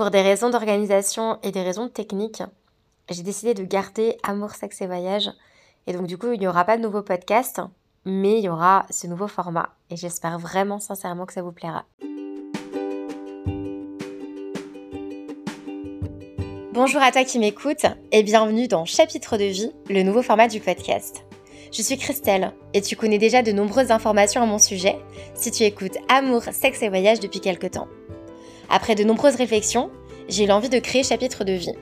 Pour des raisons d'organisation et des raisons techniques, j'ai décidé de garder Amour, Sexe et Voyage. Et donc du coup, il n'y aura pas de nouveau podcast, mais il y aura ce nouveau format. Et j'espère vraiment sincèrement que ça vous plaira. Bonjour à toi qui m'écoute et bienvenue dans Chapitre de vie, le nouveau format du podcast. Je suis Christelle et tu connais déjà de nombreuses informations à mon sujet si tu écoutes Amour, Sexe et Voyage depuis quelque temps. Après de nombreuses réflexions, j'ai eu l'envie de créer Chapitre de vie.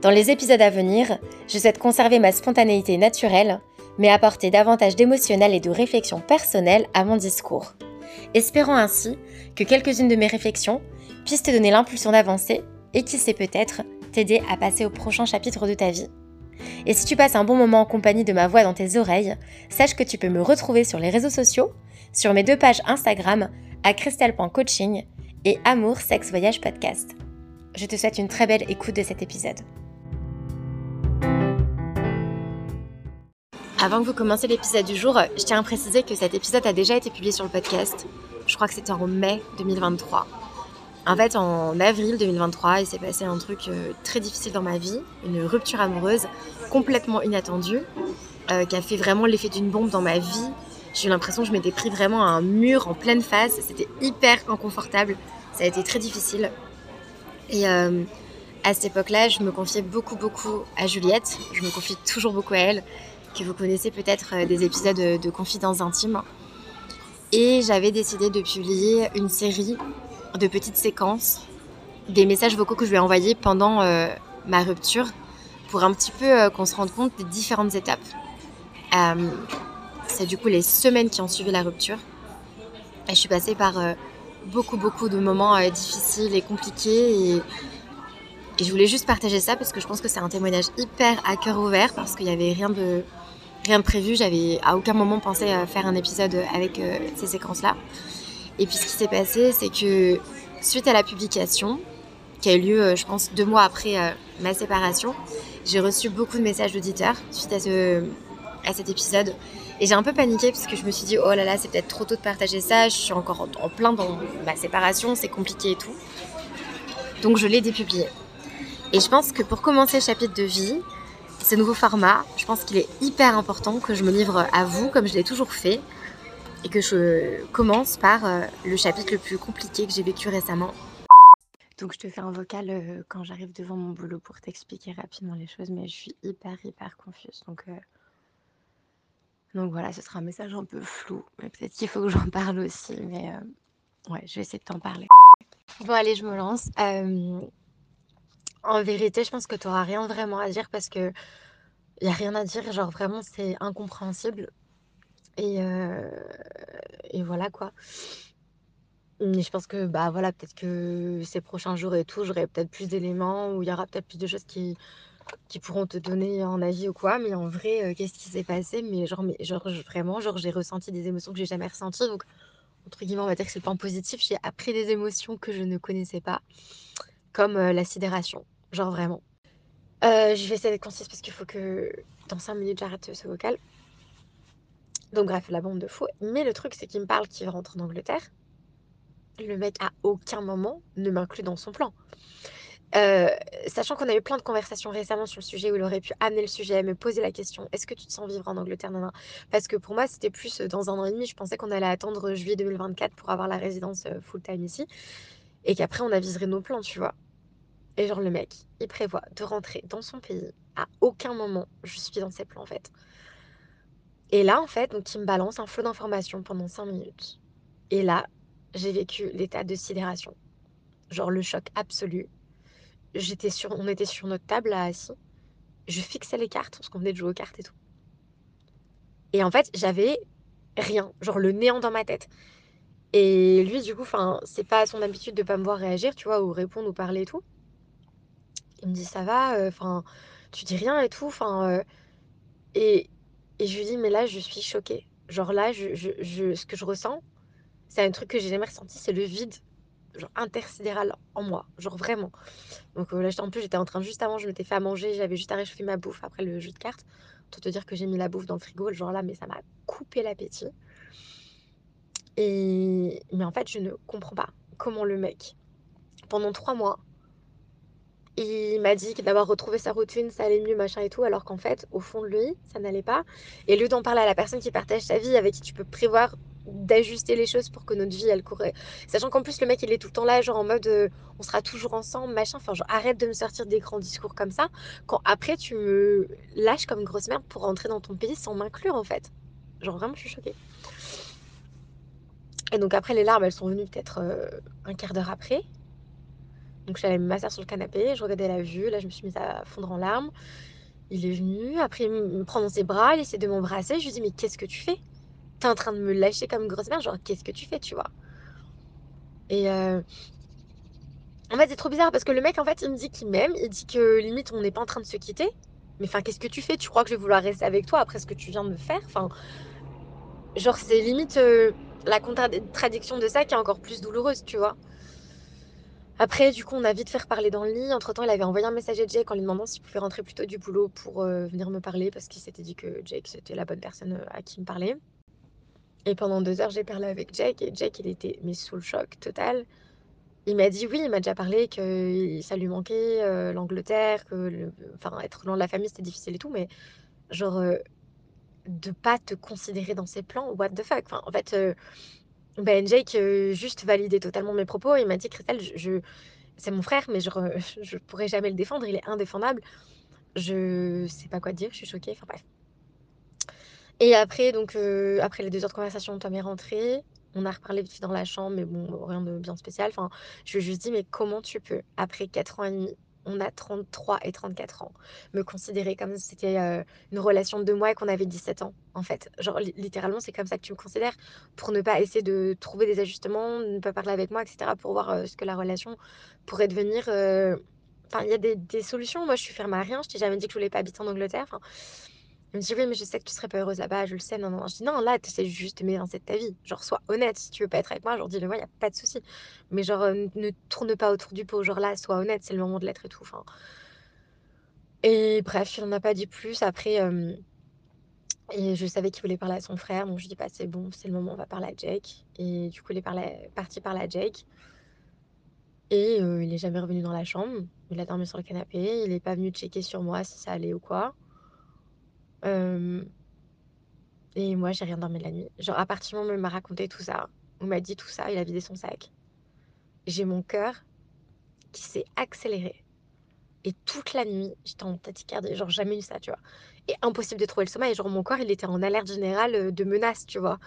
Dans les épisodes à venir, je souhaite conserver ma spontanéité naturelle, mais apporter davantage d'émotionnel et de réflexion personnelle à mon discours. Espérant ainsi que quelques-unes de mes réflexions puissent te donner l'impulsion d'avancer et qui sait peut-être t'aider à passer au prochain chapitre de ta vie. Et si tu passes un bon moment en compagnie de ma voix dans tes oreilles, sache que tu peux me retrouver sur les réseaux sociaux, sur mes deux pages Instagram à christelle.coaching et Amour, Sexe, Voyage Podcast. Je te souhaite une très belle écoute de cet épisode. Avant que vous commenciez l'épisode du jour, je tiens à préciser que cet épisode a déjà été publié sur le podcast. Je crois que c'était en mai 2023. En fait, en avril 2023, il s'est passé un truc euh, très difficile dans ma vie, une rupture amoureuse complètement inattendue, euh, qui a fait vraiment l'effet d'une bombe dans ma vie. J'ai l'impression que je m'étais pris vraiment à un mur en pleine face. C'était hyper inconfortable. Ça a été très difficile. Et euh, à cette époque-là, je me confiais beaucoup, beaucoup à Juliette. Je me confie toujours beaucoup à elle, que vous connaissez peut-être euh, des épisodes de confidences intimes. Et j'avais décidé de publier une série de petites séquences, des messages vocaux que je lui ai envoyés pendant euh, ma rupture, pour un petit peu qu'on se rende compte des différentes étapes. C'est du coup les semaines qui ont suivi la rupture. Et je suis passée par beaucoup, beaucoup de moments euh, difficiles et compliqués. Et, je voulais juste partager ça parce que je pense que c'est un témoignage hyper à cœur ouvert parce qu'il n'y avait rien de, rien prévu. J'avais à aucun moment pensé faire un épisode avec euh, ces séquences-là. Et puis ce qui s'est passé, c'est que suite à la publication, qui a eu lieu, euh, je pense, deux mois après ma séparation, j'ai reçu beaucoup de messages d'auditeurs suite à, ce, à cet épisode et j'ai un peu paniqué parce que je me suis dit, oh là là, c'est peut-être trop tôt de partager ça, je suis encore en, plein dans ma séparation, c'est compliqué et tout. Donc je l'ai dépublié. Et je pense que pour commencer le chapitre de vie, ce nouveau format, je pense qu'il est hyper important que je me livre à vous comme je l'ai toujours fait et que je commence par euh, le chapitre le plus compliqué que j'ai vécu récemment. Donc je te fais un vocal euh, quand j'arrive devant mon boulot pour t'expliquer rapidement les choses, mais je suis hyper hyper confuse. Donc euh, donc voilà, ce sera un message un peu flou, mais peut-être qu'il faut que j'en parle aussi, mais euh, ouais, je vais essayer de t'en parler. Bon allez, je me lance. en vérité, je pense que tu n'auras rien vraiment à dire parce que il n'y a rien à dire, genre vraiment c'est incompréhensible. Et, euh, et voilà quoi. Mais je pense que bah voilà, peut-être que ces prochains jours et tout, j'aurai peut-être plus d'éléments ou il y aura peut-être plus de choses qui, qui pourront te donner un avis ou quoi. Mais en vrai, euh, qu'est-ce qui s'est passé? Mais genre, mais genre vraiment, genre j'ai ressenti des émotions que j'ai jamais ressenties. Donc entre guillemets, on va dire que c'est le point positif. J'ai appris des émotions que je ne connaissais pas, comme euh, la sidération. Genre vraiment. Euh, je vais essayer d'être concise parce qu'il faut que dans 5 minutes j'arrête ce vocal. Donc bref, la bombe de fou. Mais le truc, c'est qu'il me parle qu'il rentre en Angleterre. Le mec à aucun moment ne m'inclut dans son plan. Euh, sachant qu'on a eu plein de conversations récemment sur le sujet où il aurait pu amener le sujet, me poser la question est-ce que tu te sens vivre en Angleterre non, Parce que pour moi, c'était plus euh, dans un an et demi. Je pensais qu'on allait attendre juillet 2024 pour avoir la résidence euh, full-time ici et qu'après on aviserait nos plans, tu vois. Et genre, le mec, il prévoit de rentrer dans son pays. À aucun moment, je suis dans ses plans en fait. Et là, en fait, donc, il me balance un flot d'informations pendant 5 minutes. Et là, j'ai vécu l'état de sidération. Genre le choc absolu j'étais sur, on était sur notre table assis. Je fixais les cartes parce qu'on venait de jouer aux cartes et tout. Et en fait, j'avais rien, genre le néant dans ma tête. Et lui, du coup, c'est pas son habitude de pas me voir réagir, tu vois, ou répondre ou parler et tout. Il me dit ça va, euh, enfin, tu dis rien et tout, enfin. Euh, et, et je lui dis mais là, je suis choquée. Genre là, je, je, ce que je ressens, c'est un truc que j'ai jamais ressenti, c'est le vide genre intersidéral en moi, genre vraiment. Donc euh, là, en plus, j'étais en train, juste avant, je m'étais fait à manger, j'avais juste à réchauffer ma bouffe après le jeu de cartes. Pour te dire que j'ai mis la bouffe dans le frigo, genre là, mais ça m'a coupé l'appétit. Et mais en fait, je ne comprends pas comment le mec, pendant trois mois, il m'a dit d'avoir retrouvé sa routine, ça allait mieux, machin et tout, alors qu'en fait, au fond de lui, ça n'allait pas. Et lieu d'en parler à la personne qui partage sa vie, avec qui tu peux prévoir d'ajuster les choses pour que notre vie, elle courait. Sachant qu'en plus, le mec, il est tout le temps là, genre en mode euh, on sera toujours ensemble, machin. Enfin, genre arrête de me sortir des grands discours comme ça. Quand après, tu me lâches comme grosse merde pour rentrer dans ton pays sans m'inclure, en fait. Genre vraiment, je suis choquée. Et donc après, les larmes, elles sont venues peut-être euh, un quart d'heure après. Donc j'allais m'asseoir sur le canapé, je regardais la vue, là je me suis mise à fondre en larmes. Il est venu, après il me prend dans ses bras, il essaie de m'embrasser. Je lui dis mais qu'est-ce que tu fais? T'es en train de me lâcher comme grosse merde, genre qu'est-ce que tu fais, tu vois? Et euh... en fait c'est trop bizarre parce que le mec en fait il me dit qu'il m'aime, il dit que limite on n'est pas en train de se quitter. Mais enfin qu'est-ce que tu fais? Tu crois que je vais vouloir rester avec toi après ce que tu viens de me faire? Enfin genre c'est limite euh, la contradiction de ça qui est encore plus douloureuse, tu vois? Après, du coup, on a vite fait reparler dans le lit. Entre-temps, il avait envoyé un message à Jake en lui demandant s'il pouvait rentrer plus tôt du boulot pour euh, venir me parler parce qu'il s'était dit que Jake, c'était la bonne personne à qui me parler. Et pendant deux heures, j'ai parlé avec Jake et Jake, il était mis sous le choc total. Il m'a dit oui, il m'a déjà parlé que ça lui manquait euh, l'Angleterre, que enfin, être loin de la famille, c'était difficile et tout, mais genre, de pas te considérer dans ses plans, what the fuck? En fait, ben, Jake juste validait totalement mes propos. Il m'a dit Christelle, je, c'est mon frère, mais je, je pourrais jamais le défendre. Il est indéfendable. Je sais pas quoi dire. Je suis choquée. Enfin bref. Et après, donc, après les deux heures de conversation, Tom est rentré. On a reparlé vite dans la chambre, mais bon, rien de bien spécial. Enfin, je lui ai juste dit, mais comment tu peux, après 4 ans et demi, on a 33 et 34 ans, me considérer comme si c'était une relation de deux mois et qu'on avait 17 ans, en fait? Genre, littéralement, c'est comme ça que tu me considères, pour ne pas essayer de trouver des ajustements, ne pas parler avec moi, etc., pour voir ce que la relation pourrait devenir. Enfin, il y a des, des, solutions. Moi, je suis ferme à rien. Je t'ai jamais dit que je voulais pas habiter en Angleterre. Enfin, il me dit oui, mais je sais que tu serais pas heureuse là-bas, je le sais. Non, non, Je dis non, là, sais juste m'évincer de ta vie. Genre, sois honnête. Si tu veux pas être avec moi, genre, dis-le moi, il a pas de souci. Mais genre, ne tourne pas autour du pot. Genre là, sois honnête, c'est le moment de l'être et tout. Et bref, il n'en a pas dit plus. Après, et je savais qu'il voulait parler à son frère. Donc, je dis, pas bah, c'est bon, c'est le moment, on va parler à Jake. Et du coup, il est parti parler à Jake. Et il est jamais revenu dans la chambre. Il a dormi sur le canapé. Il n'est pas venu checker sur moi si ça allait ou quoi. Et moi, j'ai rien dormi la nuit. Genre, à partir du moment où il m'a raconté tout ça, on m'a dit tout ça, il a vidé son sac. J'ai mon cœur qui s'est accéléré. Et toute la nuit, j'étais en tachycardie. Genre, jamais eu ça, tu vois. Et impossible de trouver le sommeil. Genre, mon corps, il était en alerte générale de menace, tu vois.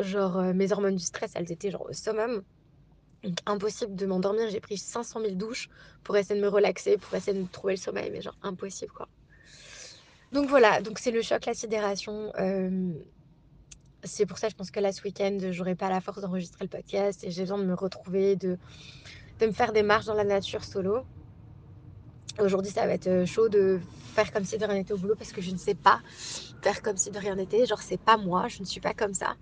Genre, mes hormones du stress, elles étaient genre au summum. Donc, impossible de m'endormir. J'ai pris 500 000 douches pour essayer de me relaxer, pour essayer de trouver le sommeil. Mais genre, impossible, quoi. Donc voilà, donc c'est le choc, la sidération. c'est pour ça, je pense que là, ce week-end, j'aurai pas la force d'enregistrer le podcast et j'ai besoin de me retrouver, de, de me faire des marches dans la nature solo. Aujourd'hui, ça va être chaud de faire comme si de rien n'était au boulot parce que je ne sais pas faire comme si de rien n'était. Genre, c'est pas moi, je ne suis pas comme ça.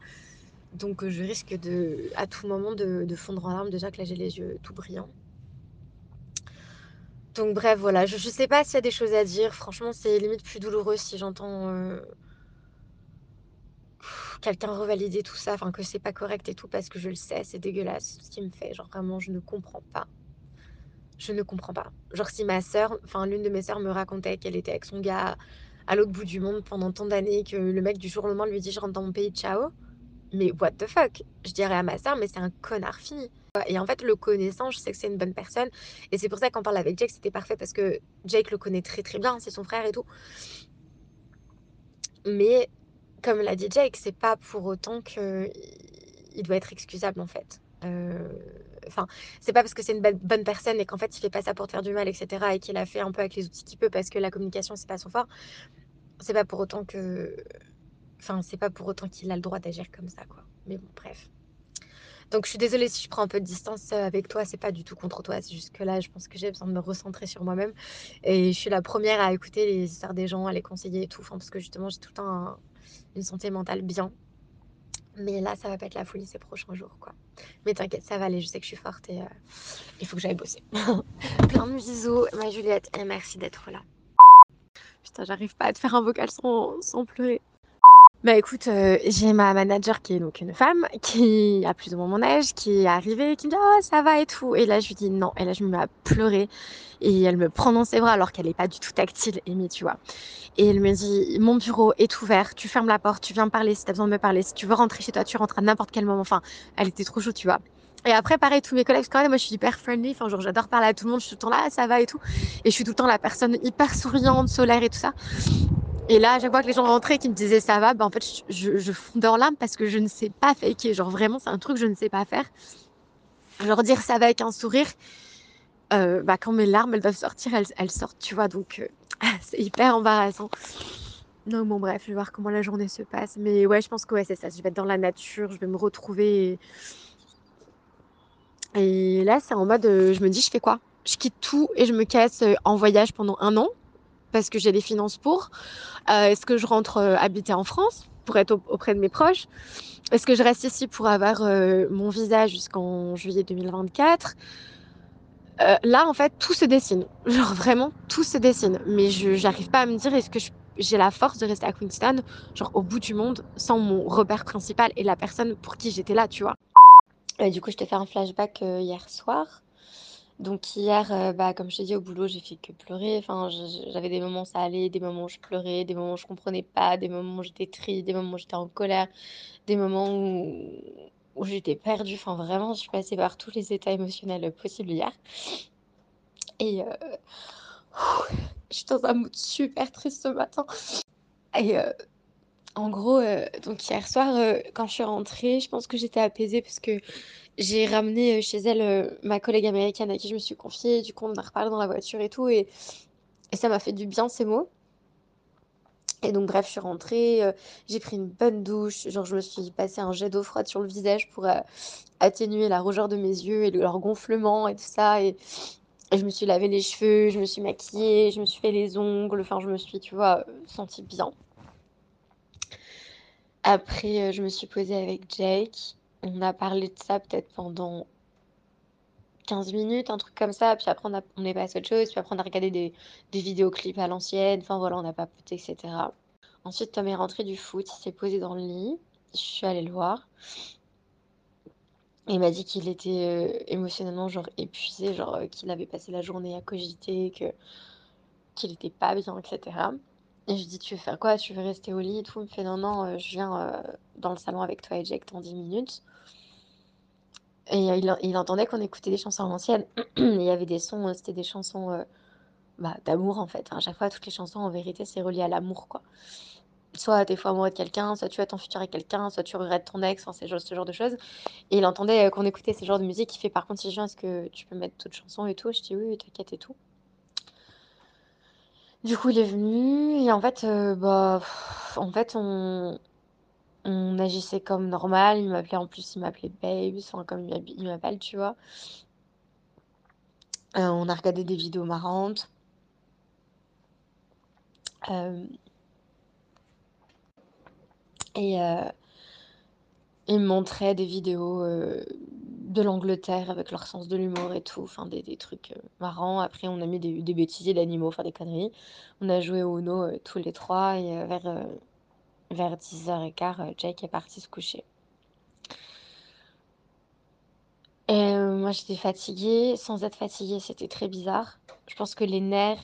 Donc, je risque de, à tout moment de, de fondre en larmes. Déjà que là, j'ai les yeux tout brillants. Donc bref, voilà, je, sais pas s'il y a des choses à dire. Franchement, c'est limite plus douloureux si j'entends euh, quelqu'un revalider tout ça, enfin que c'est pas correct et tout, parce que je le sais, c'est dégueulasse ce qu'il me fait. Genre vraiment, je ne comprends pas. Je ne comprends pas. Genre si ma soeur, enfin l'une de mes sœurs me racontait qu'elle était avec son gars à l'autre bout du monde pendant tant d'années, que le mec du jour au lendemain lui dit je rentre dans mon pays, ciao. Mais what the fuck? Je dirais à ma soeur, mais c'est un connard fini. Et en fait, le connaissant, je sais que c'est une bonne personne. Et c'est pour ça qu'en parle avec Jake, c'était parfait parce que Jake le connaît très très bien, c'est son frère et tout. Mais comme l'a dit Jake, c'est pas pour autant que il doit être excusable en fait. Euh, enfin, c'est pas parce que c'est une bonne personne et qu'en fait il fait pas ça pour te faire du mal, etc. et qu'il a fait un peu avec les outils qu'il peut parce que la communication c'est pas son fort. C'est pas pour autant que. Enfin, c'est pas pour autant qu'il a le droit d'agir comme ça, quoi. Mais bon, bref. Donc je suis désolée si je prends un peu de distance euh, avec toi, c'est pas du tout contre toi, c'est juste que là je pense que j'ai besoin de me recentrer sur moi-même et je suis la première à écouter les histoires des gens, à les conseiller et tout, parce que justement j'ai tout le temps une santé mentale bien. Mais là ça va pas être la folie ces prochains jours quoi. Mais t'inquiète, ça va aller, je sais que je suis forte et euh, il faut que j'aille bosser. Plein de bisous ma Juliette et merci d'être là. Putain, j'arrive pas à te faire un vocal sans pleurer. Bah écoute, heu, j'ai ma manager qui est donc une femme, qui a plus ou moins mon âge, qui est arrivée, qui me dit: «Oh ça va et tout» et là je lui dis: «Non» et là je me mets à pleurer et elle me prend dans ses bras alors qu'elle est pas du tout tactile, Amy, tu vois? Et elle me dit: «Mon bureau est ouvert, tu fermes la porte, tu viens me parler si tu as besoin de me parler. Si tu veux rentrer chez toi, tu rentres à n'importe quel moment». Enfin, elle était trop chaude, tu vois? Et après pareil, tous mes collègues, parce que moi je suis hyper friendly, enfin genre j'adore parler à tout le monde, je suis tout le temps là: «Ah ça va?» et tout et je suis tout le temps la personne hyper souriante, solaire et tout ça et là, à chaque fois que les gens rentraient qui me disaient ça va, bah en fait, je, je en larmes parce que je ne sais pas faker. Genre vraiment, c'est un truc que je ne sais pas faire. Genre dire ça va avec un sourire, euh, bah quand mes larmes elles doivent sortir, elles, sortent, tu vois. Donc euh, c'est hyper embarrassant. Non, bon, bref, je vais voir comment la journée se passe. Mais ouais, je pense que ouais, c'est ça. Je vais être dans la nature, je vais me retrouver. Et, là, c'est en mode, euh, je me dis, je fais quoi? Je quitte tout et je me casse en voyage pendant un an parce que j'ai les finances pour euh, Est-ce que je rentre euh, habiter en France pour être auprès de mes proches? Est-ce que je reste ici pour avoir euh, mon visa jusqu'en juillet 2024 euh, Là, en fait, tout se dessine. Genre vraiment, tout se dessine. Mais je n'arrive pas à me dire est-ce que j'ai la force de rester à Queenstown, genre au bout du monde, sans mon repère principal et la personne pour qui j'étais là, tu vois? Du coup, je te fais un flashback hier soir. Donc hier, euh, bah, comme je t'ai dit, au boulot, j'ai fait que pleurer. Enfin, j'avais des moments où ça allait, des moments où je pleurais, des moments où je comprenais pas, des moments où j'étais triste, des moments où j'étais en colère, des moments où, où j'étais perdue. Enfin, vraiment, je suis passée par tous les états émotionnels possibles hier. Et euh, je suis dans un mood super triste ce matin. Et euh, en gros, donc hier soir, quand je suis rentrée, je pense que j'étais apaisée parce que j'ai ramené, chez elle, ma collègue américaine à qui je me suis confiée. Du coup, on en a reparlé dans la voiture et tout et ça m'a fait du bien ces mots. Et donc bref, je suis rentrée, j'ai pris une bonne douche, genre je me suis passé un jet d'eau froide sur le visage pour, atténuer la rougeur de mes yeux et leur gonflement et tout ça et et je me suis lavé les cheveux, je me suis maquillée, je me suis fait les ongles, enfin je me suis, tu vois, sentie bien. Après, je me suis posée avec Jake on a parlé de ça peut-être pendant 15 minutes, un truc comme ça. Puis après, on, a, on est passé à autre chose. Puis après, on a regardé des, des vidéoclips à l'ancienne. Enfin voilà, on a papoté, etc. Ensuite, Tom est rentré du foot. Il s'est posé dans le lit. Je suis allée le voir. Il m'a dit qu'il était euh, émotionnellement genre épuisé, genre euh, qu'il avait passé la journée à cogiter, qu'il était pas bien, etc. Et je dis tu veux faire quoi? Tu veux rester au lit et tout? Il me fait non non, euh, je viens dans le salon avec toi et Jake dans 10 minutes. Et il, entendait qu'on écoutait des chansons anciennes. il y avait des sons, c'était des chansons bah, d'amour en fait. À chaque fois, toutes les chansons en vérité, c'est relié à l'amour quoi. Soit t'es fou amoureux de quelqu'un, soit tu as ton futur avec quelqu'un, soit tu regrettes ton ex, enfin, ce genre de choses. Et il entendait qu'on écoutait ce genre de musique. Il fait par contre, est-ce que tu peux mettre d'autres chansons et tout? Je dis oui, t'inquiète et tout. Du coup, il est venu et en fait, bah, en fait, on, on agissait comme normal. Il m'appelait en plus, il m'appelait Babes, enfin comme il m'appelle, tu vois. Euh, on a regardé des vidéos marrantes. Euh, et euh, il me montrait des vidéos de l'Angleterre avec leur sens de l'humour et tout, enfin des, des trucs marrants. Après, on a mis des, des bêtisiers d'animaux, enfin des conneries. On a joué au Uno tous les trois et vers vers 10h15, Jake est parti se coucher. Et moi, j'étais fatiguée. Sans être fatiguée, c'était très bizarre. Je pense que les nerfs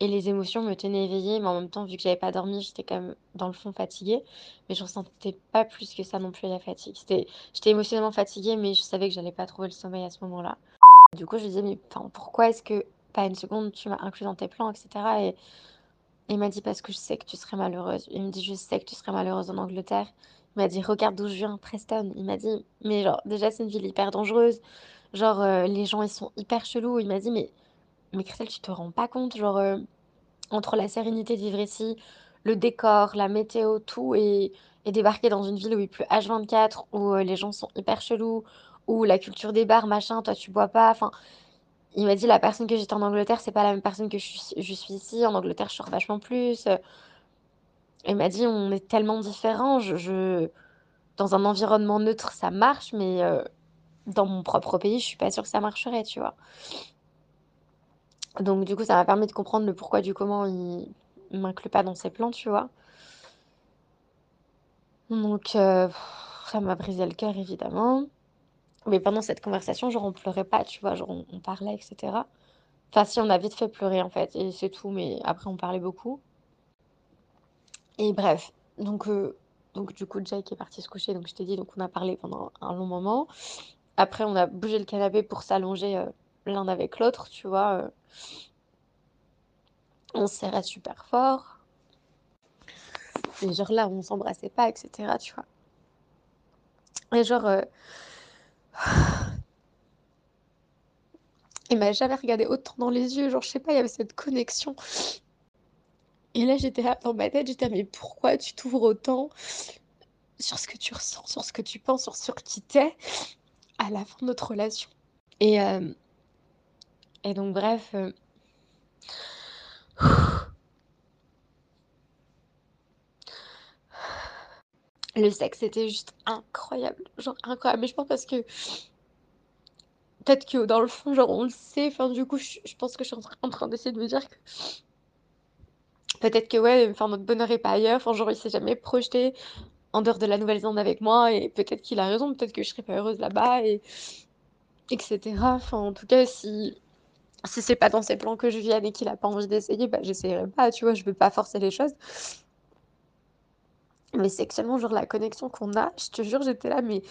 et les émotions me tenaient éveillée, mais en même temps, vu que j'avais pas dormi, j'étais quand même dans le fond fatiguée. Mais je ressentais pas plus que ça non plus la fatigue. J'étais émotionnellement fatiguée, mais je savais que j'allais pas trouver le sommeil à ce moment-là. Du coup, je disais, mais pourquoi est-ce que, pas une seconde, tu m'as inclus dans tes plans, etc. Et il m'a dit parce que je sais que tu serais malheureuse. Il me dit je sais que tu serais malheureuse en Angleterre. Il m'a dit regarde d'où je viens, Preston. Il m'a dit mais genre déjà c'est une ville hyper dangereuse. Genre euh, les gens ils sont hyper chelous. Il m'a dit mais mais Christelle tu te rends pas compte genre euh, entre la sérénité de vivre ici, le décor, la météo, tout et, et débarquer dans une ville où il pleut H24 où euh, les gens sont hyper chelous où la culture des bars machin toi tu bois pas enfin il m'a dit la personne que j'étais en Angleterre, c'est pas la même personne que je suis, ici. En Angleterre, je sors vachement plus. Il m'a dit on est tellement différents. Je, Dans un environnement neutre, ça marche, mais euh, dans mon propre pays, je suis pas sûre que ça marcherait, tu vois. Donc du coup, ça m'a permis de comprendre le pourquoi du comment il, m'inclut pas dans ses plans, tu vois. Donc heu, ça m'a brisé le cœur évidemment. Mais pendant cette conversation, genre on pleurait pas, tu vois? Genre on parlait et cetera. Enfin si, on a vite fait pleurer en fait et c'est tout, mais après on parlait beaucoup. Et bref, donc heu, donc du coup Jake est parti se coucher, donc je t'ai dit, donc on a parlé pendant un long moment. Après on a bougé le canapé pour s'allonger, heu, l'un avec l'autre, tu vois? Heu on se serrait super fort. Et genre là, on s'embrassait pas et cetera, tu vois? Et genre, heu il m'a jamais regardé autant dans les yeux, genre je sais pas, il y avait cette connexion. Et là, j'étais dans ma tête, j'étais «Mais pourquoi tu t'ouvres autant sur ce que tu ressens, sur ce que tu penses, sur sur qui tu es, à la fin de notre relation?» et hem et donc bref, heu le sexe, c'était juste incroyable, genre incroyable. Mais je pense parce que peut-être que dans le fond, genre on le sait, enfin du coup, je pense que je suis en train d'essayer de me dire que peut-être que ouais, enfin notre bonheur est pas ailleurs, enfin genre il s'est jamais projeté en dehors de la Nouvelle-Zélande avec moi et peut-être qu'il a raison, peut-être que je serais pas heureuse là-bas et et cetera. Enfin en tout cas, si si c'est pas dans ses plans que je vienne et qu'il a pas envie d'essayer, bah j'essayerai pas, tu vois? Je veux pas forcer les choses. Mais sexuellement, genre la connexion qu'on a, je te jure, j'étais là, mais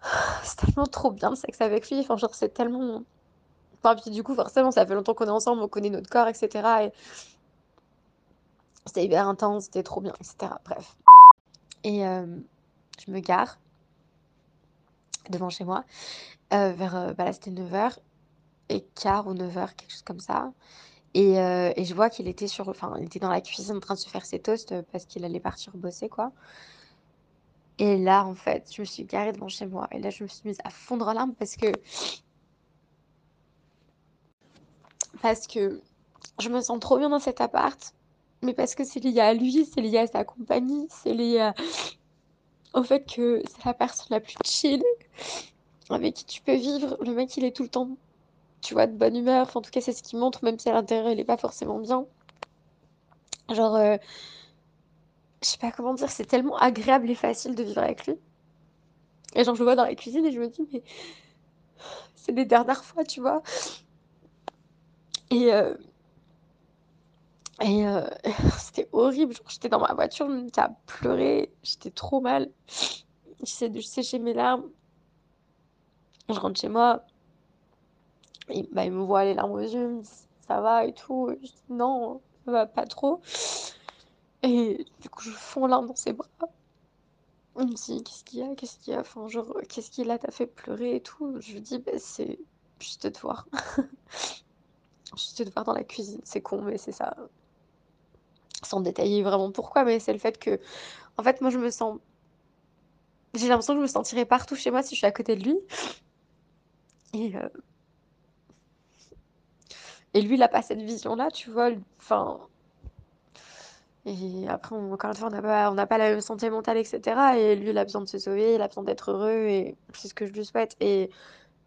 c'est tellement trop bien le sexe avec lui, enfin genre c'est tellement enfin puis du coup forcément ça fait longtemps qu'on est ensemble, on connaît notre corps et cetera et c'était hyper intense, c'était trop bien et cetera, bref. Et hem, je me gare devant chez moi, heu, vers, heu, bah là c'était 9:15 ou 9:00, quelque chose comme ça et heu et je vois qu'il était sur enfin il était dans la cuisine en train de se faire ses toasts, heu, parce qu'il allait partir bosser quoi et là, en fait, je me suis garée devant chez moi et là, je me suis mise à fondre en larmes parce que parce que je me sens trop bien dans cet appart, mais parce que c'est lié à lui, c'est lié à sa compagnie, c'est lié au fait que c'est la personne la plus chill avec qui tu peux vivre. Le mec, il est tout le temps, tu vois, de bonne humeur, en tout cas, c'est ce qu'il montre, même si à l'intérieur, il est pas forcément bien. Genre, heu je sais pas comment dire, c'est tellement agréable et facile de vivre avec lui et genre, je le vois dans la cuisine et je me dis: «Mais c'est les dernières fois», tu vois? Et heu et heu, c'était horrible, j'étais dans ma voiture, je me mettais à pleurer, j'étais trop mal. De sécher mes larmes. Je rentre chez moi il bah, il me voit les larmes aux yeux, il me dit: «Ça va et tout?» je dis: «Non, ça va pas trop» et du coup, je fonds en larmes dans ses bras. Il me dit: «Qu'est-ce qu'il y a? Qu'est-ce qu'il y a?» enfin, genre, «Qu'est-ce qui là t'a fait pleurer et tout?» je lui dis: «Bah, c'est juste te voir». Juste te voir dans la cuisine, c'est con, mais c'est ça. Sans détailler vraiment pourquoi, mais c'est le fait qu'en fait, moi, je me sens j'ai l'impression que je me sentirais partout chez moi si je suis à côté de lui et heu et lui, il a pas cette vision-là, tu vois? Enfin et après, on encore une fois, on n'a pas n'a pas la même santé mentale et cetera et lui, il a besoin de se sauver, il a besoin d'être heureux et c'est ce que je lui souhaite et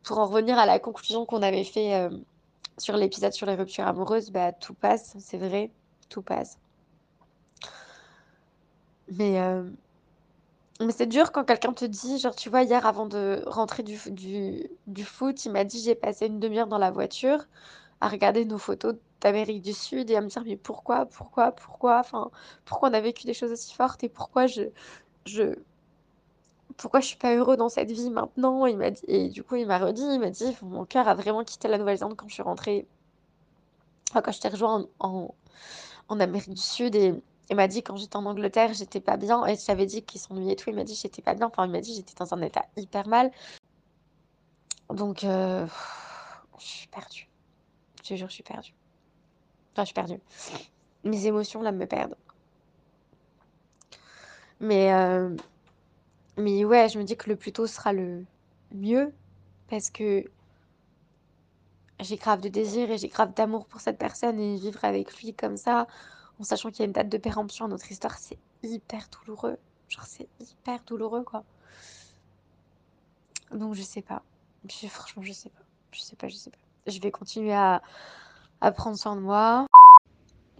pour en revenir à la conclusion qu'on avait fait, hem, sur l'épisode sur les ruptures amoureuses, bah, tout passe, c'est vrai, tout passe. Mais hem, mais c'est dur quand quelqu'un te dit genre, tu vois, hier, avant de rentrer du du du foot, il m'a dit: «J'ai passé une 1/2 heure dans la voiture à regarder nos photos d'Amérique du Sud et à me dire: "Mais pourquoi, pourquoi, pourquoi?" Enfin, pourquoi on a vécu des choses aussi fortes et pourquoi je je pourquoi je suis pas heureux dans cette vie maintenant?» et du coup, il m'a redit, il m'a dit: «Enfin, mon cœur a vraiment quitté la Nouvelle-Zélande quand je suis rentrée» quand je t'ai rejoint en en Amérique du Sud et il m'a dit: «Quand j'étais en Angleterre, j'étais pas bien» et je t'avais dit qu'il s'ennuyait tout, il m'a dit: «J'étais pas bien», enfin, il m'a dit: «J'étais dans un état hyper mal». Donc heu, je suis perdue. Te jure, je suis perdue. Enfin, je suis perdue. Mes émotions, là, me perdent. Mais hem, mais ouais, je me dis que le plus tôt sera le mieux parce que j'ai grave de désir et j'ai grave d'amour pour cette personne et vivre avec lui comme ça, en sachant qu'il y a une date de péremption à notre histoire, c'est hyper douloureux. Genre, c'est hyper douloureux, quoi. Donc je sais pas. Franchement, je sais pas. Je sais pas, je sais pas. Je vais continuer à prendre soin de moi.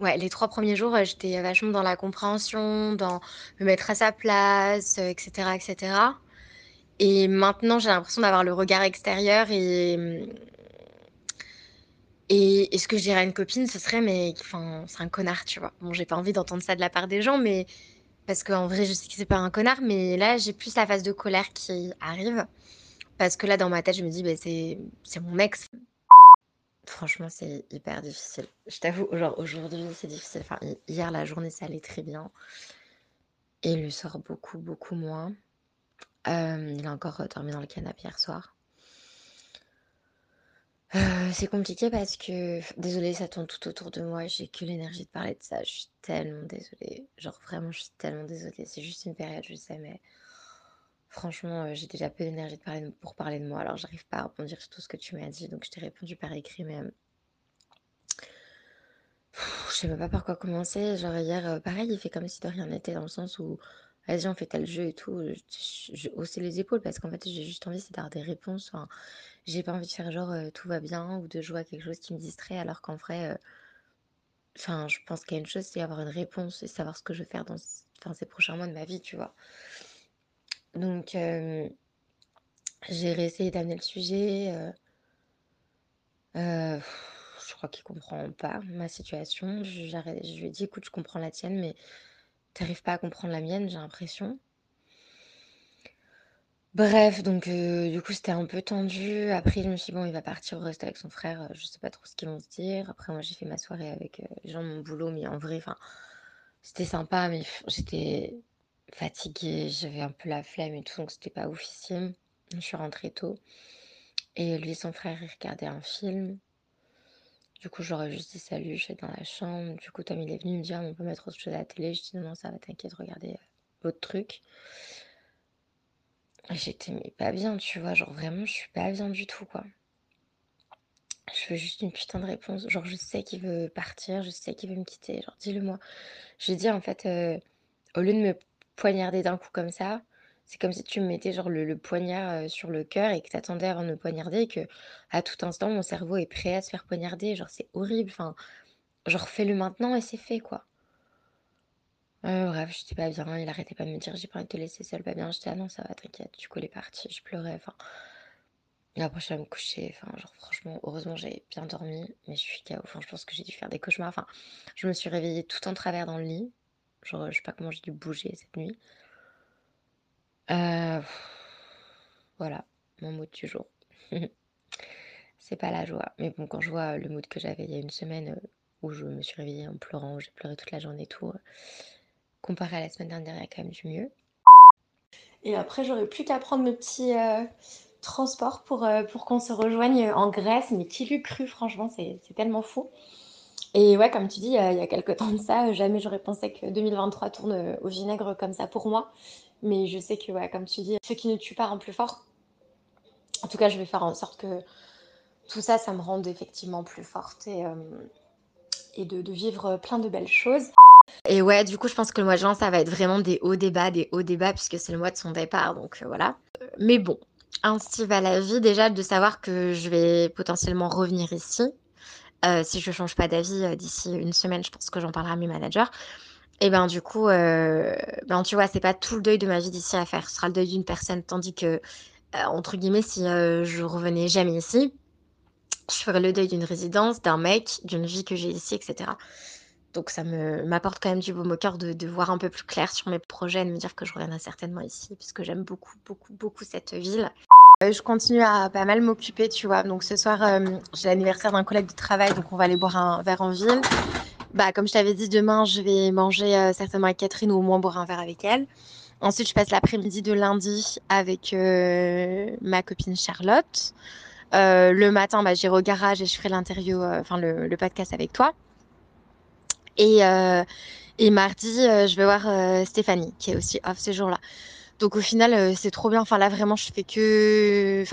Ouais, les 3 premiers jours, heu, j'étais vachement dans la compréhension, dans me mettre à sa place, heu, et cetera, et maintenant, j'ai l'impression d'avoir le regard extérieur et mmh et et ce que je dirais à une copine, ce serait: «Mais c'est un connard», tu vois? Bon, j'ai pas envie d'entendre ça de la part des gens, mais parce qu'en vrai, je sais que c'est pas un connard, mais là, j'ai plus la phase de colère qui arrive. Parce que là, dans ma tête, je me dis: «Beh, c'est c'est mon ex». Franchement, c'est hyper difficile. Je t'avoue, genre aujourd'hui, c'est difficile. Enfin, hi hier, la journée, ça allait très bien et le soir, beaucoup, beaucoup moins. Il a encore, dormi dans le canapé hier soir. Heu, c'est compliqué parce que désolée, ça tourne tout autour de moi, j'ai que l'énergie de parler de ça. Je suis tellement désolée. Genre vraiment, je suis tellement désolée. C'est juste une période, je sais, mais franchement, heu, j'ai déjà peu d'énergie parler pour parler de moi. Alors j'arrive pas à rebondir sur tout ce que tu m'as dit, donc je t'ai répondu par écrit, mais hem je sais même pas par quoi commencer. Genre hier, heu, pareil, il fait comme si de rien n'était dans le sens où: «Vas-y, on fait tel jeu et tout», heu, j j'ai haussé les épaules parce qu'en fait, j'ai juste envie, c'est d'avoir des réponses. Enfin, j'ai pas envie de faire genre, tout va bien ou de jouer à quelque chose qui me distrait alors qu'en vrai, enfin, je pense qu'il y a une chose, c'est avoir une réponse et savoir ce que je veux faire dans enfin, ces prochains mois de ma vie, tu vois? Donc hem, j'ai réessayé d'amener le sujet, heu heu, je crois qu'il comprend pas ma situation. Je lui ai dit: «Écoute, je comprends la tienne, mais tu arrives pas à comprendre la mienne, j'ai l'impression». Bref, donc du coup, c'était un peu tendu. Après, je me suis dit: «Bon, il va partir rester avec son frère, je sais pas trop ce qu'ils vont se dire». Après, moi, j'ai fait ma soirée avec, heu, les gens de mon boulot, mais en vrai, enfin, c'était sympa, mais j'étais fatiguée, j'avais un peu la flemme et tout, donc c'était pas oufissime. Je suis rentrée tôt et lui et son frère, ils regardaient un film. Du coup, ai juste dit: «Salut», je suis dans la chambre. Du coup, Tom, il est venu me dire: «On peut mettre autre chose à la télé?» je dis: «Non, non, ça va, t'inquiète, regardez, votre truc». Et j'étais mais pas bien, tu vois? Genre vraiment, je suis pas bien du tout, quoi. Je veux juste une putain de réponse. Genre, je sais qu'il veut partir, je sais qu'il veut me quitter. Genre, dis-le moi. Je lui ai dit, en fait, heu, au lieu de me poignarder d'un coup comme ça, c'est comme si tu me mettais genre le poignard, heu, sur le cœur et que tu attendais avant de me poignarder et qu'à tout instant, mon cerveau est prêt à se faire poignarder. Genre, c'est horrible. Enfin, genre, fais-le maintenant et c'est fait, quoi. Heu, bref, j'étais pas bien, il arrêtait pas de me dire: «J'ai pas envie de te laisser seule, pas bien». J'étais: «Ah non, ça va, t'inquiète». Du coup, il est parti, je pleurais, enfin et après je suis me coucher, enfin, genre franchement, heureusement, j'avais bien dormi, mais je suis KO. Je pense que j'ai dû faire des cauchemars. Enfin, je me suis réveillée tout en travers dans le lit. Genre, je sais pas comment j'ai dû bouger cette nuit. Heu, voilà, mon mood du jour. C'est pas la joie, mais bon, quand je vois le mood que j'avais il y a une semaine, heu, où je me suis réveillée en pleurant, où j'ai pleuré toute la journée et tout, heu, comparé à la semaine dernière, il y a quand même du mieux. Et après, j'aurais plus qu'à prendre mes petits, heu, transports pour, pour qu'on se rejoigne, en Grèce. Mais qui l'eût cru franchement, c'est tellement fou. Et ouais, comme tu dis, il y a il y a quelque temps de ça, jamais j'aurais pensé que 2023 tourne, heu, au vinaigre comme ça pour moi. Mais je sais que, ouais, comme tu dis, ce qui ne tue pas rend plus fort. En tout cas, je vais faire en sorte que tout ça, ça me rende effectivement plus forte et et de vivre, plein de belles choses. Et ouais, du coup, je pense que le mois de juin, ça va être vraiment des hauts, des bas, des hauts, des bas puisque c'est le mois de son départ donc voilà. Mais bon, ainsi va la vie déjà de savoir que je vais potentiellement revenir ici. Heu, si je change pas d'avis, heu, d'ici une semaine, je pense que j'en parlerai à mes managers. Et ben, du coup, heu, ben, tu vois, c'est pas tout le deuil de ma vie d'ici à faire. Ce sera le deuil d'une personne tandis que, entre guillemets, si, je revenais jamais ici, je ferais le deuil d'une résidence, d'un mec, d'une vie que j'ai ici et cetera. Donc ça me m'apporte quand même du baume au cœur de de voir un peu plus clair sur mes projets et de me dire que je reviendrai certainement ici puisque j'aime beaucoup, beaucoup, beaucoup cette ville. Heu, je continue à pas mal m'occuper, tu vois? Donc ce soir, hem, j'ai l'anniversaire d'un collègue de travail, donc on va aller boire un verre en ville. Bah, comme je t'avais dit, demain, je vais manger, heu, certainement avec Catherine ou au moins boire un verre avec elle. Ensuite, je passe l'après-midi de lundi avec, ma copine Charlotte. Le matin, bah, j'irai au garage et je ferai l'interview, enfin le le podcast avec toi. Et et mardi, je vais voir, Stéphanie qui est aussi off ces jours-là. Donc au final, heu, c'est trop bien. Enfin là, vraiment, je fais que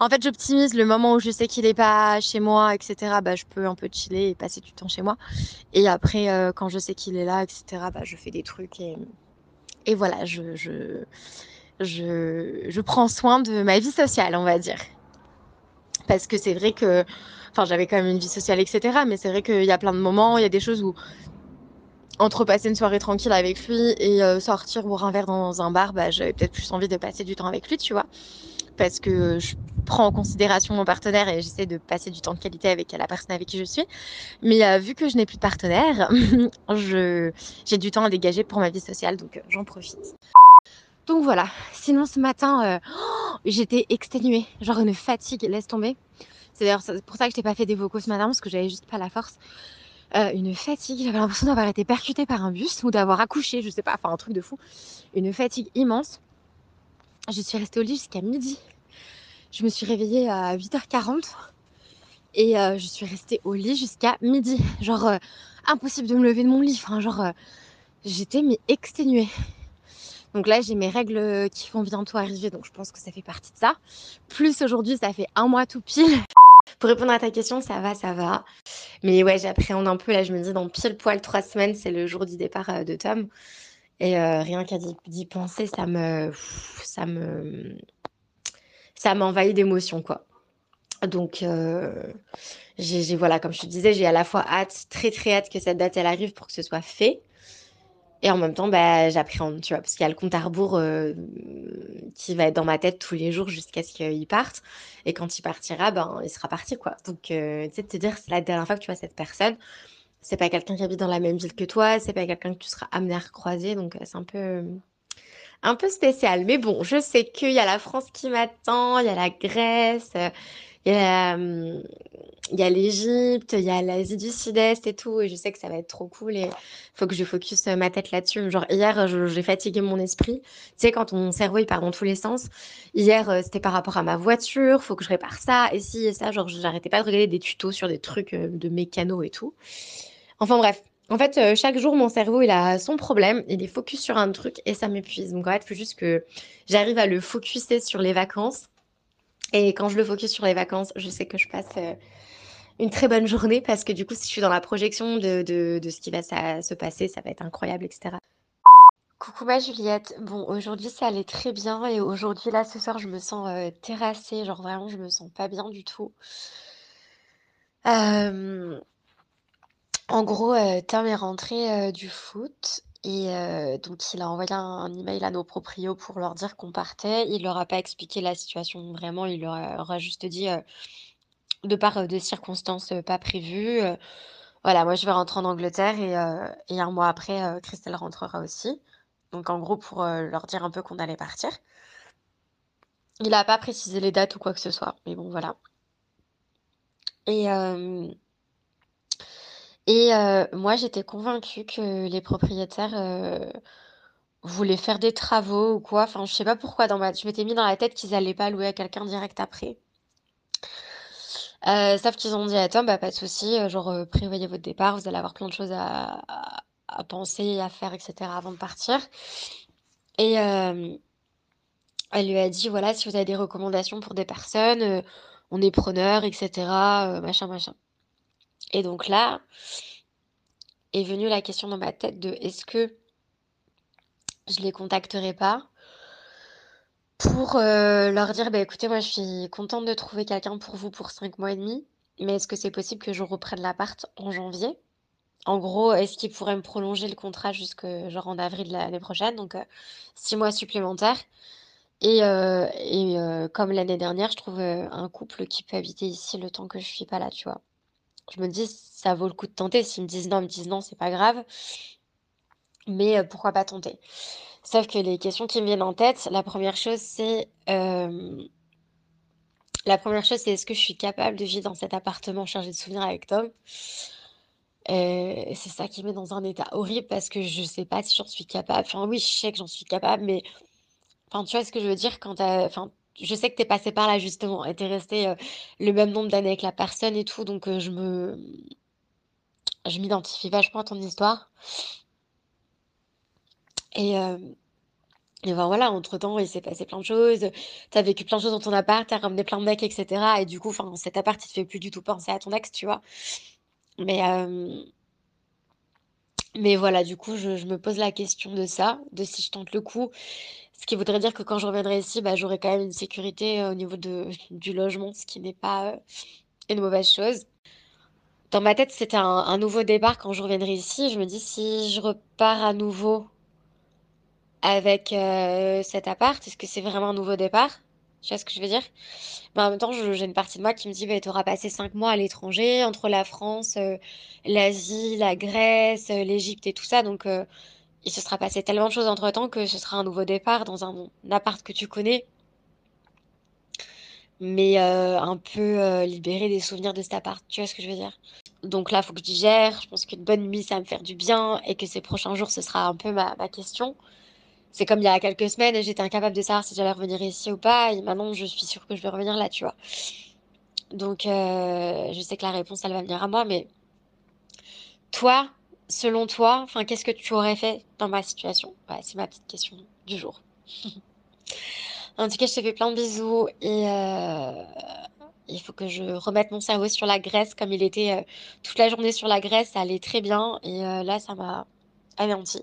en fait, j'optimise le moment où je sais qu'il est pas chez moi et cetera, bah, je peux un peu chiller et passer du temps chez moi. Et après, heu, quand je sais qu'il est là et cetera, bah, je fais des trucs et voilà, je je je je prends soin de ma vie sociale, on va dire. Parce que c'est vrai que enfin, j'avais quand même une vie sociale et cetera, mais c'est vrai qu'il y a plein de moments, il y a des choses où entre passer une soirée tranquille avec lui et euh, sortir boire un verre dans un bar, bah, j'avais peut-être plus envie de passer du temps avec lui, tu vois. Parce que je prends en considération mon partenaire et j'essaie de passer du temps de qualité avec la personne avec qui je suis. Mais euh, vu que je n'ai plus de partenaire, j'ai du temps à dégager pour ma vie sociale, donc euh, j'en profite. Donc voilà, sinon ce matin, j'étais exténuée, genre une fatigue, laisse tomber. C'est d'ailleurs pour ça que je t'ai pas fait des vocaux ce matin, parce que j'avais juste pas la force. Euh, une fatigue, j'avais l'impression d'avoir été percutée par un bus ou d'avoir accouché, je sais pas, enfin un truc de fou. Une fatigue immense. Je suis restée au lit jusqu'à midi. Je me suis réveillée à 8h40 et euh, je suis restée au lit jusqu'à midi. Genre, euh, impossible de me lever de mon lit. Enfin, genre, j'étais mais exténuée. Donc là, j'ai mes règles qui vont bientôt arriver, donc je pense que ça fait partie de ça. Plus aujourd'hui, ça fait un mois tout pile. Pour répondre à ta question, ça va, ça va. Mais ouais, j'appréhende un peu. Là, je me dis, dans pile poil trois semaines, c'est le jour du départ euh, de Tom. Et euh, rien qu'à d'y penser, ça me, ça me, ça m'envahit d'émotions, quoi. Donc, euh, j'ai, voilà, comme je te disais, j'ai à la fois hâte, très très hâte que cette date elle arrive pour que ce soit fait. Et en même temps, bah, j'appréhende, tu vois, parce qu'il y a le compte à rebours euh, qui va être dans ma tête tous les jours jusqu'à ce qu'il parte. Et quand il partira, ben, il sera parti, quoi. Donc, euh, tu sais, te dire, c'est la dernière fois que tu vois cette personne. C'est pas quelqu'un qui habite dans la même ville que toi, c'est pas quelqu'un que tu seras amené à recroiser. Donc, euh, c'est un peu, un peu spécial. Mais bon, je sais qu'il y a la France qui m'attend, il y a la Grèce, il y a, l'Égypte, il y a l'Asie du Sud-Est et tout, et je sais que ça va être trop cool et faut que je focus ma tête là-dessus. Genre hier, j'ai fatigué mon esprit. Tu sais, quand ton cerveau il part dans tous les sens. Hier, euh, c'était par rapport à ma voiture, faut que je répare ça et si et ça. Genre, j'arrêtais pas de regarder des tutos sur des trucs euh, de mécano et tout. Enfin bref. En fait, euh, chaque jour, mon cerveau, il a son problème, il est focus sur un truc et ça m'épuise. Donc en fait, il faut juste que j'arrive à le focuser sur les vacances et quand je le focus sur les vacances, je sais que je passe euh, une très bonne journée parce que du coup, si je suis dans la projection de, de, ce qui va se passer, ça va être incroyable, etc. Coucou ma Juliette. Bon, aujourd'hui ça allait très bien et aujourd'hui là ce soir je me sens euh, terrassée, genre vraiment je me sens pas bien du tout. Euh, en gros, Tom est rentré du foot et donc il a envoyé un email à nos proprios pour leur dire qu'on partait. Il leur a pas expliqué la situation vraiment, il leur a juste dit, de par, de circonstances, pas prévues, voilà, moi je vais rentrer en Angleterre et et un mois après, Christelle rentrera aussi. Donc en gros pour, leur dire un peu qu'on allait partir. Il a pas précisé les dates ou quoi que ce soit, mais bon voilà. Et et moi, j'étais convaincue que les propriétaires, voulaient faire des travaux ou quoi. Enfin, je sais pas pourquoi dans ma je m'étais mis dans la tête qu'ils allaient pas louer à quelqu'un direct après. sauf qu'ils ont dit Tom: «Bah, pas de souci, genre, prévoyez votre départ, vous allez avoir plein de choses à penser, à faire et cetera avant de partir» et elle lui a dit: «Voilà, si vous avez des recommandations pour des personnes, on est preneur et cetera, machin, machin» et donc là est venue la question dans ma tête de est-ce que je les contacterai pas pour euh, leur dire bah écoutez moi je suis contente de trouver quelqu'un pour vous pour cinq mois et demi mais est-ce que c'est possible que je reprenne l'appart en janvier? En gros est-ce qu'ils pourraient me prolonger le contrat jusque genre en avril l'année prochaine donc euh, six mois supplémentaires. Et, euh, et comme l'année dernière je trouve un couple qui peut habiter ici le temps que je suis pas là tu vois je me dis: «Ça vaut le coup de tenter». S'ils me disent non, ils me disent: «Non», c'est pas grave. Mais heu, pourquoi pas tenter? Sauf que les questions qui me viennent en tête, la première chose, c'est, la première chose, c'est est-ce que je suis capable de vivre dans cet appartement chargé de souvenirs avec Tom? et c'est ça qui me met dans un état horrible parce que je sais pas si j'en suis capable. Enfin oui, je sais que j'en suis capable, mais enfin, tu vois ce que je veux dire? Quand enfin je sais que tu es passé par là justement et tu es resté, le même nombre d'années avec la personne et tout, donc je me je m'identifie vachement à ton histoire. Et et ben, voilà, entre-temps, il s'est passé plein de choses, tu as vécu plein de choses dans ton appart, tu as ramené plein de mecs et cetera et du coup, cet appart, il te fait plus du tout penser à ton ex, tu vois? Mais mais voilà, du coup, je me pose la question de ça, de si je tente le coup ce qui voudrait dire que quand je reviendrai ici, bah, j'aurai quand même une sécurité, au niveau du logement, ce qui n'est pas, une mauvaise chose. dans ma tête, c'était un, nouveau départ quand je reviendrai ici. Je me dis, si je repars à nouveau avec cet appart, est-ce que c'est vraiment un nouveau départ? Tu vois ce que je veux dire? Mais en même temps, j'ai une partie de moi qui me dit, bah, tu auras passé cinq mois à l'étranger, entre la France, l'Asie, la Grèce, l'Égypte et tout ça. Donc, il se sera passé tellement de choses entre-temps que ce sera un nouveau départ dans un, appart que tu connais mais euh, un peu euh, libérée des souvenirs de cet appart, tu vois ce que je veux dire? Donc là, il faut que je digère, je pense qu'une bonne nuit, ça va me faire du bien et que ces prochains jours, ce sera un peu ma, ma question. C'est comme il y a quelques semaines, j'étais incapable de savoir si j'allais revenir ici ou pas, et maintenant, je suis sûre que je vais revenir là, tu vois. Donc, euh, je sais que la réponse, elle va venir à moi, mais toi, selon toi, enfin, qu'est-ce que tu aurais fait dans ma situation? C'est ma petite question du jour. En tout cas, je te fais plein de bisous et euh, il faut que je remette mon cerveau sur la Grèce comme il était euh, toute la journée sur la Grèce. Ça allait très bien et euh, là, ça m'a anéanti.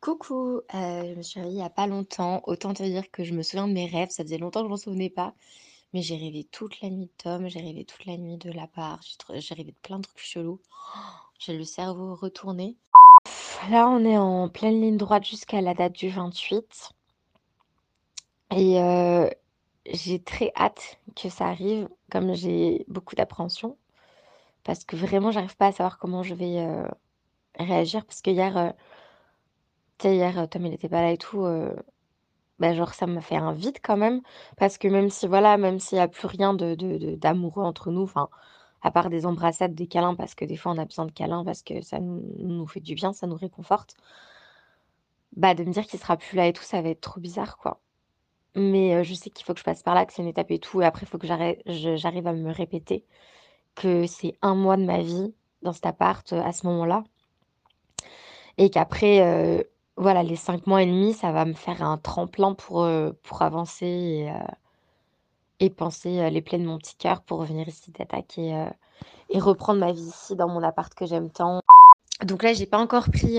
Coucou, je me suis réveillée il n'y a pas longtemps. Autant te dire que je me souviens de mes rêves. Ça faisait longtemps que je m'en souvenais pas. Mais j'ai rêvé toute la nuit de Tom, j'ai rêvé toute la nuit de la part, j'ai rêvé de plein de trucs chelous. J'ai le cerveau retourné. Là, on est en pleine ligne droite jusqu'à la date du 28. Et j'ai très hâte que ça arrive, comme j'ai beaucoup d'appréhension, parce que vraiment, j'arrive pas à savoir comment je vais réagir. Parce que hier, tu sais, hier, Tom, il était pas là et tout, bah, genre, ça m'a fait un vide quand même. Parce que même si, voilà, même s'il y a plus rien de, de- d'amoureux entre nous, enfin, à part des embrassades, des câlins, parce que des fois, on a besoin de câlins, parce que ça nous, fait du bien, ça nous réconforte, bah, de me dire qu'il sera plus là et tout, ça va être trop bizarre, quoi. Mais je sais qu'il faut que je passe par là, que c'est une étape et tout et après il faut que j'arrive à me répéter que c'est un mois de ma vie dans cet appart, à ce moment-là et qu'après, voilà, les cinq mois et demi, ça va me faire un tremplin pour, avancer et penser, les plaies de mon petit cœur pour revenir ici d'attaquer et reprendre ma vie ici dans mon appart que j'aime tant. Donc là, j'ai pas encore pris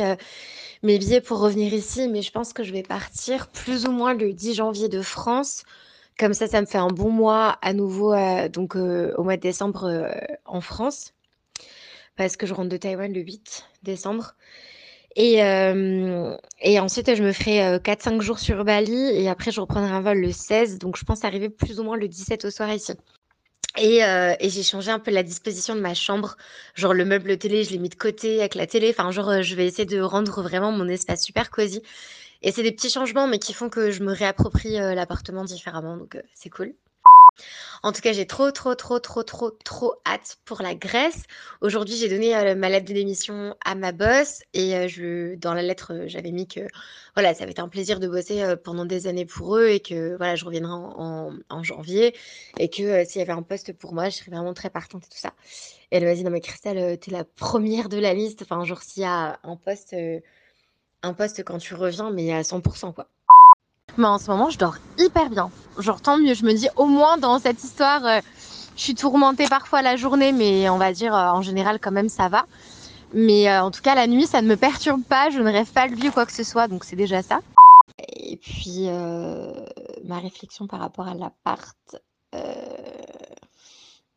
mes billets pour revenir ici, mais je pense que je vais partir plus ou moins le 10 janvier de France. Comme ça, ça me fait un bon mois à nouveau, donc au mois de décembre en France, parce que je rentre de Taïwan le 8 décembre. Et, et ensuite, je me ferai 4-5 jours sur Bali et après, je reprendrai un vol le 16. Donc, je pense arriver plus ou moins le 17 au soir ici. Et, euh, et j'ai changé un peu la disposition de ma chambre. Genre le meuble télé, je l'ai mis de côté avec la télé. Enfin, genre, euh, je vais essayer de rendre vraiment mon espace super cosy. Et c'est des petits changements, mais qui font que je me réapproprie euh, l'appartement différemment. Donc, c'est cool. En tout cas, j'ai trop, trop, trop, trop, trop, trop hâte pour la Grèce. Aujourd'hui, j'ai donné euh, ma lettre de démission à ma boss et euh, dans la lettre, euh, j'avais mis que voilà, ça avait été un plaisir de bosser pendant des années pour eux et que voilà, je reviendrai en, en, janvier et que s'il y avait un poste pour moi, je serais vraiment très partante et tout ça. Et elle m'a dit non mais Christelle, t'es la première de la liste. Enfin, genre s'il y a un poste, un poste quand tu reviens, mais à 100% quoi. Mais en ce moment, je dors hyper bien. Genre, tant mieux. Je me dis, au moins, dans cette histoire, euh, je suis tourmentée parfois la journée, mais on va dire, euh, en général, quand même, ça va. Mais euh, en tout cas, la nuit, ça ne me perturbe pas. Je ne rêve pas de lui ou quoi que ce soit, donc c'est déjà ça. Et puis, ma réflexion par rapport à l'appart,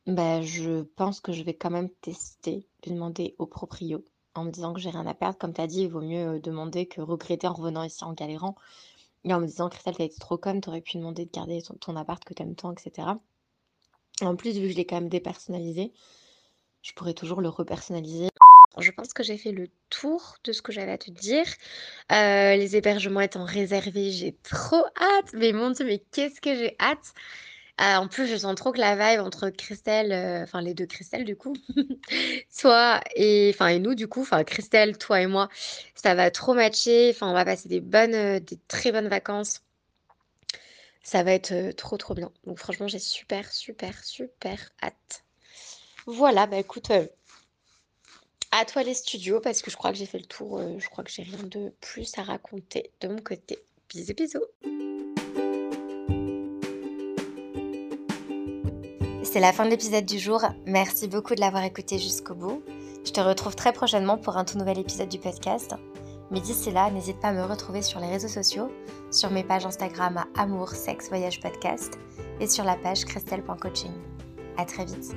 ben, je pense que je vais quand même tester, demander au proprio en me disant que j'ai rien à perdre. Comme tu as dit, il vaut mieux demander que regretter en revenant ici en galérant. Et en me disant, Christelle, t'as été trop conne, t'aurais pu demander de garder ton, appart que t'aimes tant, etc. En plus, vu que je l'ai quand même dépersonnalisé, je pourrais toujours le repersonnaliser. Je pense que j'ai fait le tour de ce que j'avais à te dire. Euh, les hébergements étant réservés, j'ai trop hâte. Mais mon Dieu, mais qu'est-ce que j'ai hâte euh, en plus, je sens trop que la vibe entre Christelle, euh, enfin les deux Christelle du coup, toi et et nous du coup, enfin Christelle, toi et moi, ça va trop matcher. Enfin, on va passer des bonnes, euh, des très bonnes vacances. Ça va être trop trop bien. Donc franchement, j'ai super super super hâte. Voilà, bah écoute, à toi les studios parce que je crois que j'ai fait le tour. je crois que j'ai rien de plus à raconter de mon côté. Bisous bisous. C'est la fin de l'épisode du jour. Merci beaucoup de l'avoir écouté jusqu'au bout. Je te retrouve très prochainement pour un tout nouvel épisode du podcast. Mais d'ici là, n'hésite pas à me retrouver sur les réseaux sociaux, sur mes pages Instagram à Amour, Sexe, Voyage Podcast et sur la page christelle.coaching. À très vite.